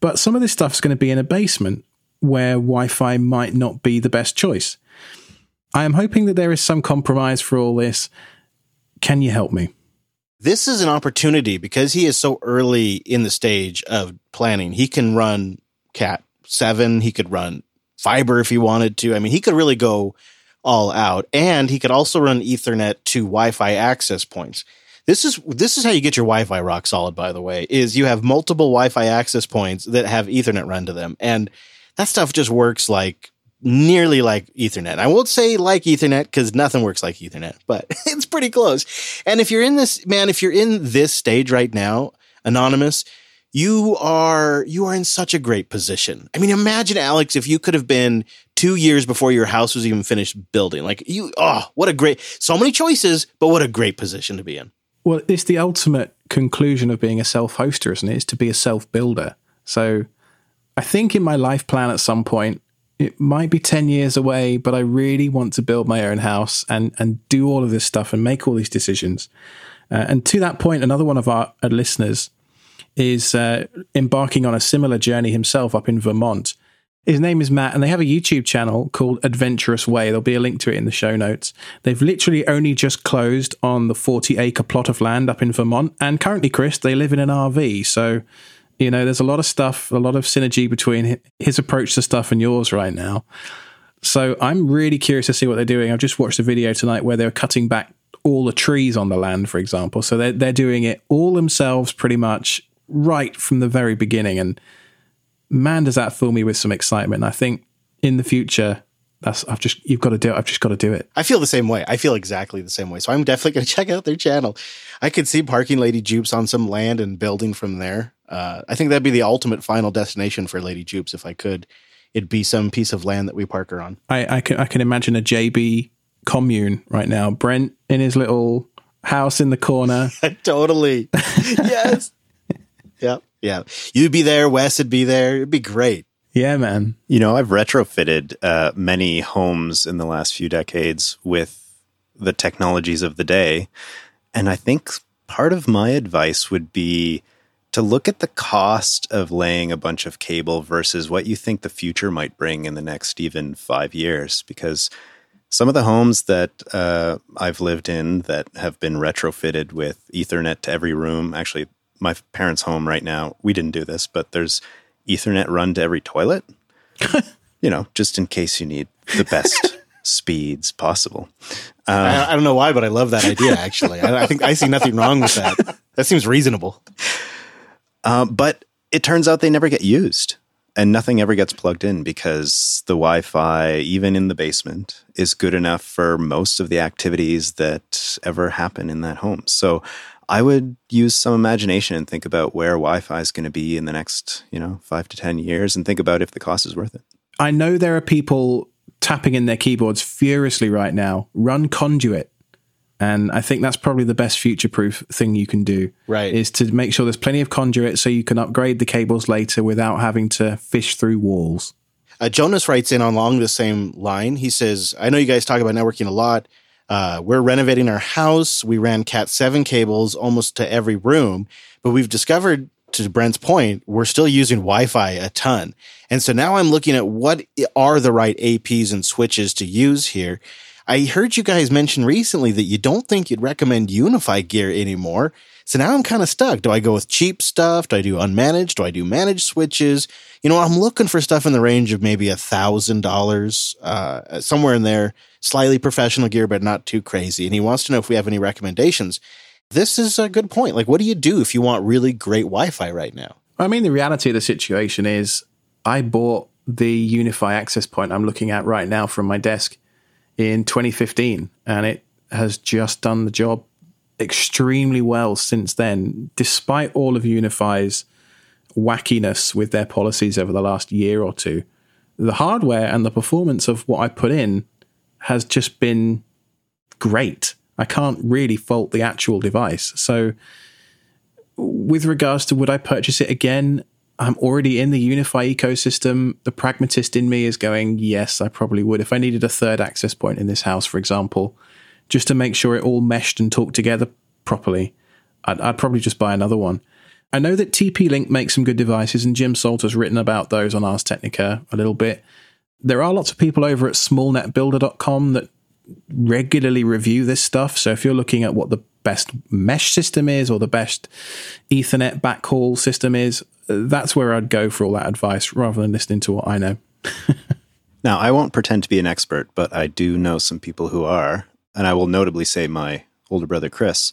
But some of this stuff is going to be in a basement where Wi Fi might not be the best choice. I am hoping that there is some compromise for all this. Can you help me? This is an opportunity because he is so early in the stage of planning. He can run Cat 7, he could run fiber if he wanted to. I mean, he could really go all out, and he could also run Ethernet to Wi-Fi access points. This is this is how you get your Wi-Fi rock solid. By the way, is you have multiple Wi-Fi access points that have Ethernet run to them, and that stuff just works like nearly like Ethernet. I won't say like Ethernet because nothing works like Ethernet, but it's pretty close. And if you're in this, man, if you're in this stage right now, anonymous, you are you are in such a great position. I mean, imagine Alex if you could have been two years before your house was even finished building. Like you, oh, what a great so many choices, but what a great position to be in. Well, it's the ultimate conclusion of being a self-hoster, isn't it? Is to be a self-builder. So, I think in my life plan at some point, it might be 10 years away, but I really want to build my own house and, and do all of this stuff and make all these decisions. Uh, and to that point, another one of our listeners is uh, embarking on a similar journey himself up in Vermont. His name is Matt, and they have a YouTube channel called Adventurous Way. There'll be a link to it in the show notes. They've literally only just closed on the 40 acre plot of land up in Vermont. And currently, Chris, they live in an RV. So, you know, there's a lot of stuff, a lot of synergy between his approach to stuff and yours right now. So I'm really curious to see what they're doing. I've just watched a video tonight where they're cutting back all the trees on the land, for example. So they're, they're doing it all themselves pretty much right from the very beginning. And man, does that fill me with some excitement. I think in the future, that's I've just you've got to do it. I've just got to do it. I feel the same way. I feel exactly the same way. So I'm definitely going to check out their channel. I could see parking Lady Jupes on some land and building from there. Uh, I think that'd be the ultimate final destination for Lady Jupes if I could. It'd be some piece of land that we park her on. I, I can I can imagine a JB commune right now. Brent in his little house in the corner. totally. yes. yep. Yeah. You'd be there. Wes would be there. It'd be great. Yeah, man. You know, I've retrofitted uh, many homes in the last few decades with the technologies of the day. And I think part of my advice would be to look at the cost of laying a bunch of cable versus what you think the future might bring in the next even five years. Because some of the homes that uh, I've lived in that have been retrofitted with Ethernet to every room, actually, my parents' home right now, we didn't do this, but there's Ethernet run to every toilet. you know, just in case you need the best speeds possible. Uh, I, I, don't know why, but I love that idea. Actually, I, I, think I see nothing wrong with that. That seems reasonable. Uh, but it turns out they never get used, and nothing ever gets plugged in because the Wi-Fi, even in the basement, is good enough for most of the activities that ever happen in that home. So I would use some imagination and think about where Wi-Fi is going to be in the next, you know, five to ten years, and think about if the cost is worth it. I know there are people tapping in their keyboards furiously right now. Run conduit, and I think that's probably the best future-proof thing you can do. Right, is to make sure there's plenty of conduit so you can upgrade the cables later without having to fish through walls. Uh, Jonas writes in along the same line. He says, "I know you guys talk about networking a lot." Uh, we're renovating our house. We ran Cat 7 cables almost to every room, but we've discovered, to Brent's point, we're still using Wi Fi a ton. And so now I'm looking at what are the right APs and switches to use here. I heard you guys mention recently that you don't think you'd recommend UniFi gear anymore. So now I'm kind of stuck. Do I go with cheap stuff? Do I do unmanaged? Do I do managed switches? You know, I'm looking for stuff in the range of maybe a thousand dollars, uh, somewhere in there, slightly professional gear, but not too crazy. And he wants to know if we have any recommendations. This is a good point. Like, what do you do if you want really great Wi-Fi right now? I mean, the reality of the situation is I bought the UniFi access point I'm looking at right now from my desk in 2015, and it has just done the job extremely well since then, despite all of UniFi's wackiness with their policies over the last year or two. The hardware and the performance of what I put in has just been great. I can't really fault the actual device. So, with regards to would I purchase it again? I'm already in the UniFi ecosystem. The pragmatist in me is going, yes, I probably would. If I needed a third access point in this house, for example, just to make sure it all meshed and talked together properly, I'd, I'd probably just buy another one. I know that TP Link makes some good devices, and Jim Salter's written about those on Ars Technica a little bit. There are lots of people over at smallnetbuilder.com that regularly review this stuff. So if you're looking at what the best mesh system is or the best Ethernet backhaul system is, that's where I'd go for all that advice rather than listening to what I know. now, I won't pretend to be an expert, but I do know some people who are and I will notably say my older brother Chris,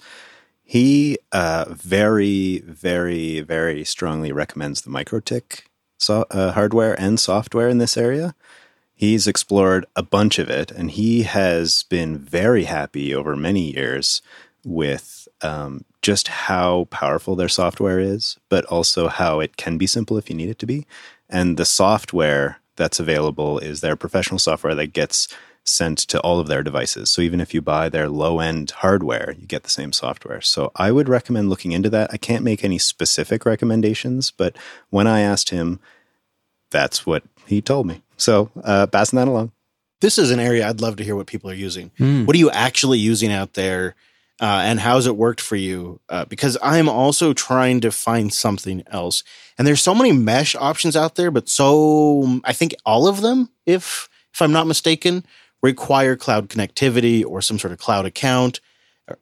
he uh, very, very, very strongly recommends the MikroTik so, uh, hardware and software in this area. He's explored a bunch of it, and he has been very happy over many years with um, just how powerful their software is, but also how it can be simple if you need it to be. And the software that's available is their professional software that gets sent to all of their devices. So even if you buy their low end hardware, you get the same software. So I would recommend looking into that. I can't make any specific recommendations, but when I asked him, that's what he told me. So uh, passing that along. This is an area I'd love to hear what people are using. Mm. What are you actually using out there? Uh, and how's it worked for you? Uh, because I'm also trying to find something else. And there's so many mesh options out there, but so I think all of them, if if I'm not mistaken, require cloud connectivity or some sort of cloud account.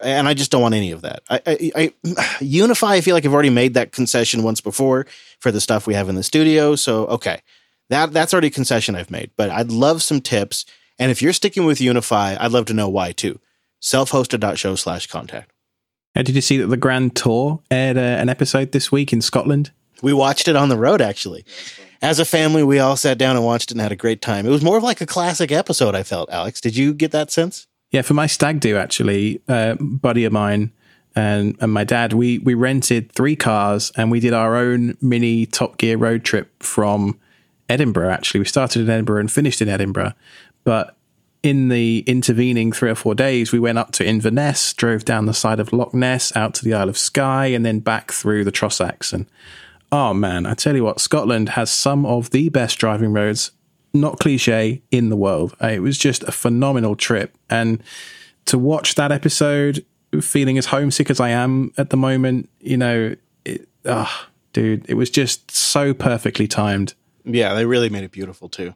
And I just don't want any of that. I, I, I UniFi, I feel like I've already made that concession once before for the stuff we have in the studio. So okay, that that's already a concession I've made. But I'd love some tips. And if you're sticking with UniFi, I'd love to know why too self-hosted.show slash contact. And did you see that the Grand Tour aired uh, an episode this week in Scotland? We watched it on the road, actually. As a family, we all sat down and watched it and had a great time. It was more of like a classic episode, I felt, Alex. Did you get that sense? Yeah, for my stag do, actually, uh, buddy of mine and, and my dad, we, we rented three cars and we did our own mini Top Gear road trip from Edinburgh, actually. We started in Edinburgh and finished in Edinburgh. But in the intervening three or four days, we went up to Inverness, drove down the side of Loch Ness out to the Isle of Skye, and then back through the Trossachs. And oh man, I tell you what, Scotland has some of the best driving roads, not cliche, in the world. Uh, it was just a phenomenal trip. And to watch that episode, feeling as homesick as I am at the moment, you know, it, oh, dude, it was just so perfectly timed. Yeah, they really made it beautiful too.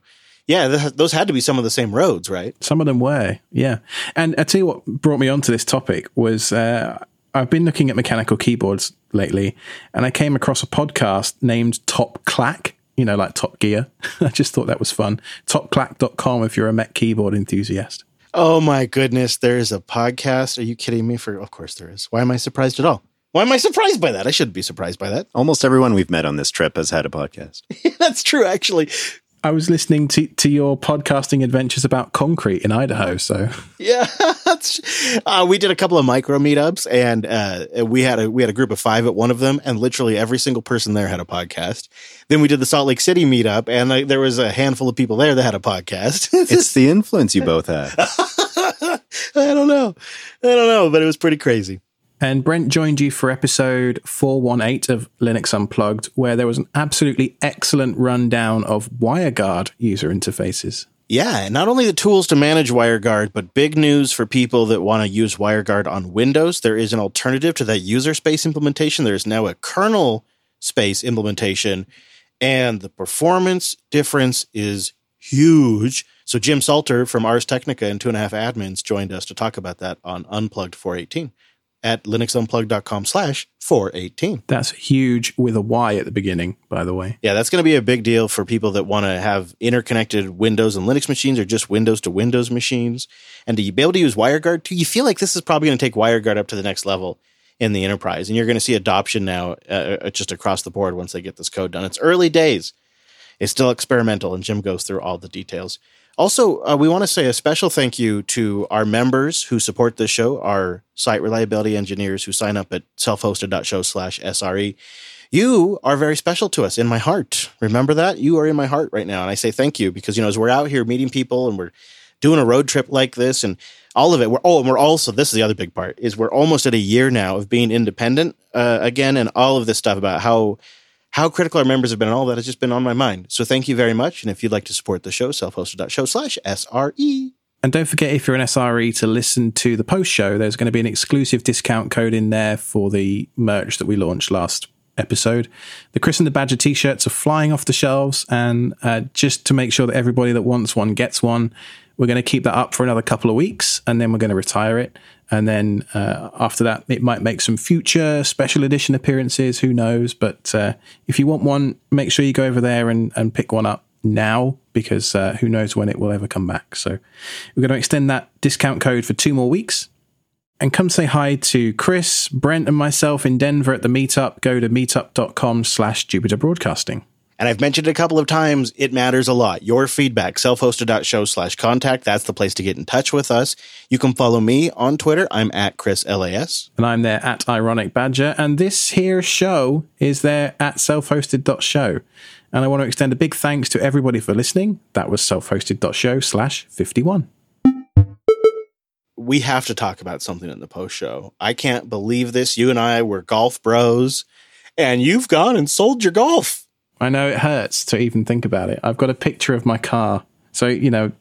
Yeah, th- those had to be some of the same roads, right? Some of them were, yeah. And I tell you what brought me onto this topic was uh, I've been looking at mechanical keyboards lately, and I came across a podcast named Top Clack. You know, like Top Gear. I just thought that was fun. Topclack.com if you're a Mech keyboard enthusiast. Oh my goodness, there is a podcast. Are you kidding me? For of course there is. Why am I surprised at all? Why am I surprised by that? I shouldn't be surprised by that. Almost everyone we've met on this trip has had a podcast. That's true, actually. I was listening to, to your podcasting adventures about concrete in Idaho. So yeah, uh, we did a couple of micro meetups, and uh, we had a we had a group of five at one of them, and literally every single person there had a podcast. Then we did the Salt Lake City meetup, and uh, there was a handful of people there that had a podcast. it's the influence you both had. I don't know, I don't know, but it was pretty crazy. And Brent joined you for episode 418 of Linux Unplugged, where there was an absolutely excellent rundown of WireGuard user interfaces. Yeah, not only the tools to manage WireGuard, but big news for people that want to use WireGuard on Windows. There is an alternative to that user space implementation. There is now a kernel space implementation, and the performance difference is huge. So Jim Salter from Ars Technica and Two and a Half Admins joined us to talk about that on Unplugged 418 at linuxunplugged.com slash 418. That's huge with a Y at the beginning, by the way. Yeah, that's going to be a big deal for people that want to have interconnected Windows and Linux machines or just Windows to Windows machines. And to be able to use WireGuard too, you feel like this is probably going to take WireGuard up to the next level in the enterprise. And you're going to see adoption now uh, uh, just across the board once they get this code done. It's early days. It's still experimental, and Jim goes through all the details. Also, uh, we want to say a special thank you to our members who support this show, our site reliability engineers who sign up at self-hosted.show slash SRE. You are very special to us in my heart. Remember that? You are in my heart right now. And I say thank you because, you know, as we're out here meeting people and we're doing a road trip like this and all of it, we're, oh, and we're also, this is the other big part, is we're almost at a year now of being independent uh, again and all of this stuff about how how critical our members have been and all that has just been on my mind. So thank you very much. And if you'd like to support the show, self-hosted.show slash SRE. And don't forget, if you're an SRE, to listen to the post show. There's going to be an exclusive discount code in there for the merch that we launched last episode. The Chris and the Badger t shirts are flying off the shelves. And uh, just to make sure that everybody that wants one gets one, we're going to keep that up for another couple of weeks and then we're going to retire it. And then uh, after that, it might make some future special edition appearances. Who knows? But uh, if you want one, make sure you go over there and, and pick one up now because uh, who knows when it will ever come back. So we're going to extend that discount code for two more weeks. And come say hi to Chris, Brent, and myself in Denver at the meetup. Go to meetup.com slash Jupiter Broadcasting. And I've mentioned it a couple of times, it matters a lot. Your feedback, self-hosted.show slash contact. That's the place to get in touch with us. You can follow me on Twitter. I'm at Chris LAS. And I'm there at Ironic Badger. And this here show is there at self-hosted.show. And I want to extend a big thanks to everybody for listening. That was self-hosted.show slash 51 we have to talk about something in the post show. I can't believe this. You and I were golf bros, and you've gone and sold your golf. I know it hurts to even think about it. I've got a picture of my car. So, you know,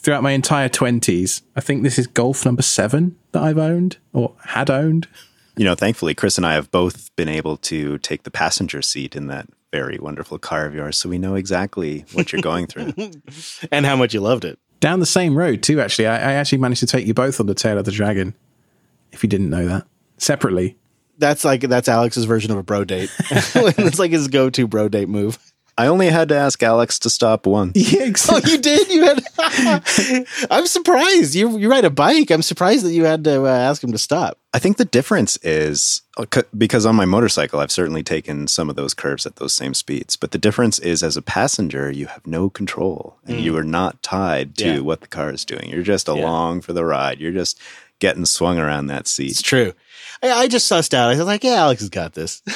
throughout my entire 20s. I think this is Golf number seven that I've owned or had owned. You know, thankfully, Chris and I have both been able to take the passenger seat in that very wonderful car of yours. So we know exactly what you're going through. and how much you loved it. Down the same road, too, actually. I, I actually managed to take you both on the tail of the dragon, if you didn't know that, separately. That's like that's Alex's version of a bro date. it's like his go-to bro date move. I only had to ask Alex to stop once. Yeah, Oh, you did. You had. I'm surprised. You you ride a bike. I'm surprised that you had to uh, ask him to stop. I think the difference is uh, because on my motorcycle, I've certainly taken some of those curves at those same speeds. But the difference is, as a passenger, you have no control and you are not tied to Yeah. what the car is doing. You're just along for the ride. You're just getting swung around that seat. It's true. I, I just sussed out. I was like, yeah, Alex has got this.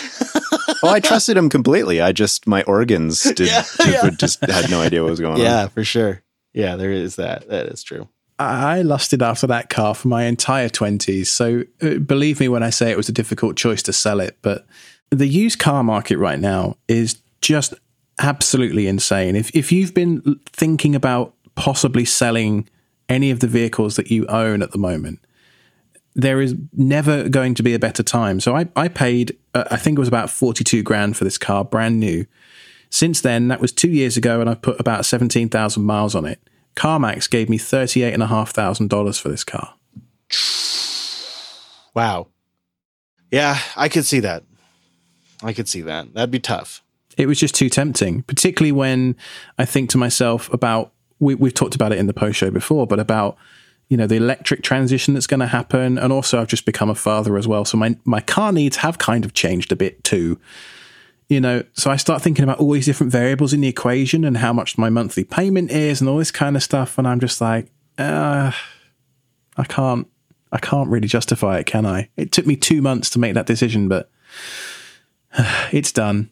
oh, I trusted him completely. I just my organs did, Yeah, just, yeah. just had no idea what was going on. Yeah, for sure. Yeah, there is that. That is true. I I lusted after that car for my entire 20s. So uh, believe me when I say it was a difficult choice to sell it. But the used car market right now is just absolutely insane. If, if you've been thinking about possibly selling any of the vehicles that you own at the moment, there is never going to be a better time. So I, I paid, uh, I think it was about 42 grand for this car, brand new. Since then, that was two years ago, and I've put about 17,000 miles on it. CarMax gave me $38,500 for this car. Wow. Yeah, I could see that. I could see that. That'd be tough. It was just too tempting, particularly when I think to myself about, we, we've talked about it in the post show before, but about, you know, the electric transition that's going to happen. And also, I've just become a father as well. So my, my car needs have kind of changed a bit too. You know, so I start thinking about all these different variables in the equation and how much my monthly payment is and all this kind of stuff. And I'm just like, uh, I can't, I can't really justify it, can I? It took me two months to make that decision, but it's done.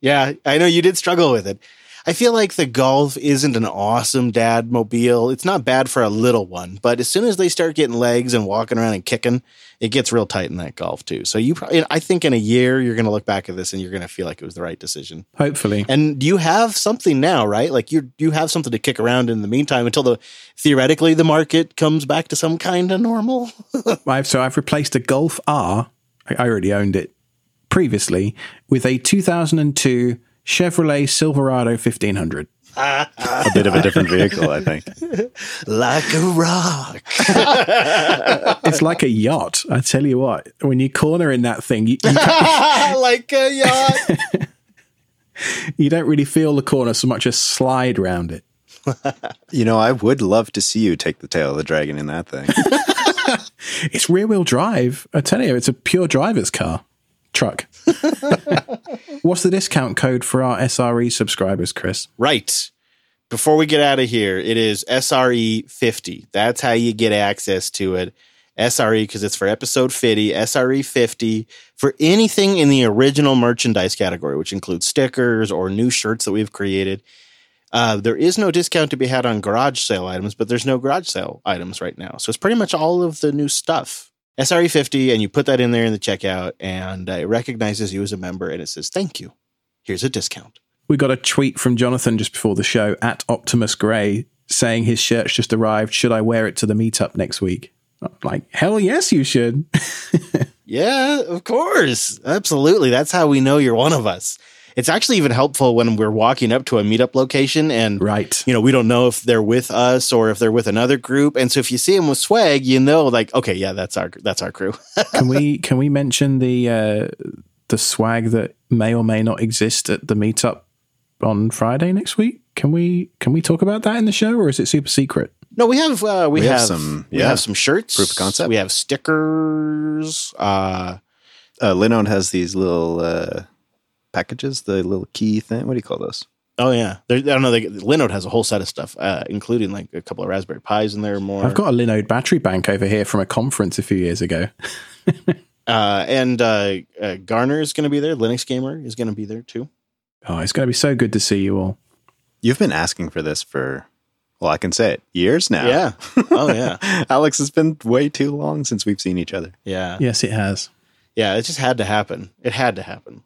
Yeah, I know you did struggle with it. I feel like the Golf isn't an awesome dad mobile. It's not bad for a little one, but as soon as they start getting legs and walking around and kicking, it gets real tight in that Golf too. So you, probably, I think in a year you're going to look back at this and you're going to feel like it was the right decision. Hopefully. And you have something now, right? Like you you have something to kick around in the meantime until the theoretically the market comes back to some kind of normal. I've so I've replaced a Golf R. I already owned it previously with a 2002 Chevrolet Silverado 1500. a bit of a different vehicle, I think. like a rock. It's like a yacht. I tell you what, when you corner in that thing, you, you, like a yacht. you don't really feel the corner so much as slide round it. You know, I would love to see you take the tail of the dragon in that thing. It's rear wheel drive. I tell you, it's a pure driver's car. Truck. What's the discount code for our SRE subscribers, Chris? Right. Before we get out of here, it is SRE 50. That's how you get access to it. SRE because it's for episode 50, SRE 50 for anything in the original merchandise category, which includes stickers or new shirts that we've created. Uh, there is no discount to be had on garage sale items, but there's no garage sale items right now. So it's pretty much all of the new stuff. SRE 50, and you put that in there in the checkout, and it recognizes you as a member and it says, Thank you. Here's a discount. We got a tweet from Jonathan just before the show at Optimus Gray saying his shirt's just arrived. Should I wear it to the meetup next week? I'm like, hell yes, you should. Yeah, of course. Absolutely. That's how we know you're one of us. It's actually even helpful when we're walking up to a meetup location and right. you know, we don't know if they're with us or if they're with another group. And so if you see them with swag, you know like, okay, yeah, that's our that's our crew. can we can we mention the uh, the swag that may or may not exist at the meetup on Friday next week? Can we can we talk about that in the show, or is it super secret? no, we have uh we, We have have, some- we yeah. have some shirts. Proof of concept. We have stickers. Uh Uh, Linode has these little uh, packages, the little key thing. What do you call those? oh yeah. There, I don't know, they, Linode has a whole set of stuff, uh, including like a couple of Raspberry Pis in there more. I've got a Linode battery bank over here from a conference a few years ago. uh and uh, uh Garner is gonna be there, Linux Gamer is gonna be there too. Oh, it's going to be so good to see you all. You've been asking for this for, well, I can say it, years now. Yeah. Oh yeah. Alex, it's been way too long since we've seen each other. Yeah. Yes, it has. Yeah, it just had to happen. It had to happen.